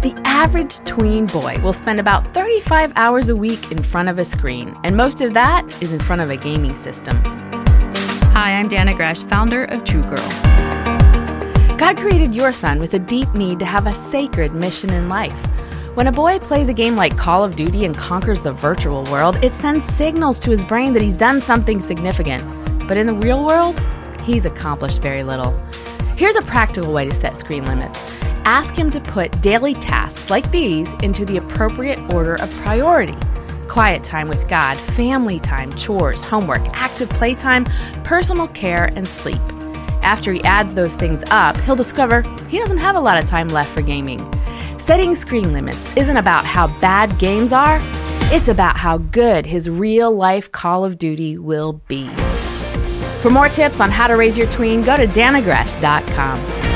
The average tween boy will spend about 35 hours a week in front of a screen, and most of that is in front of a gaming system. Hi, I'm Dannah Gresh, founder of True Girl. God created your son with a deep need to have a sacred mission in life. When a boy plays a game like Call of Duty and conquers the virtual world, it sends signals to his brain that he's done something significant. But in the real world, he's accomplished very little. Here's a practical way to set screen limits ask him to put daily tasks like these into the appropriate order of priority quiet time with God, family time, chores, homework, active playtime, personal care, and sleep. After he adds those things up, he'll discover he doesn't have a lot of time left for gaming. Setting screen limits isn't about how bad games are, it's about how good his real life Call of Duty will be. For more tips on how to raise your tween, go to dannahgresh.com.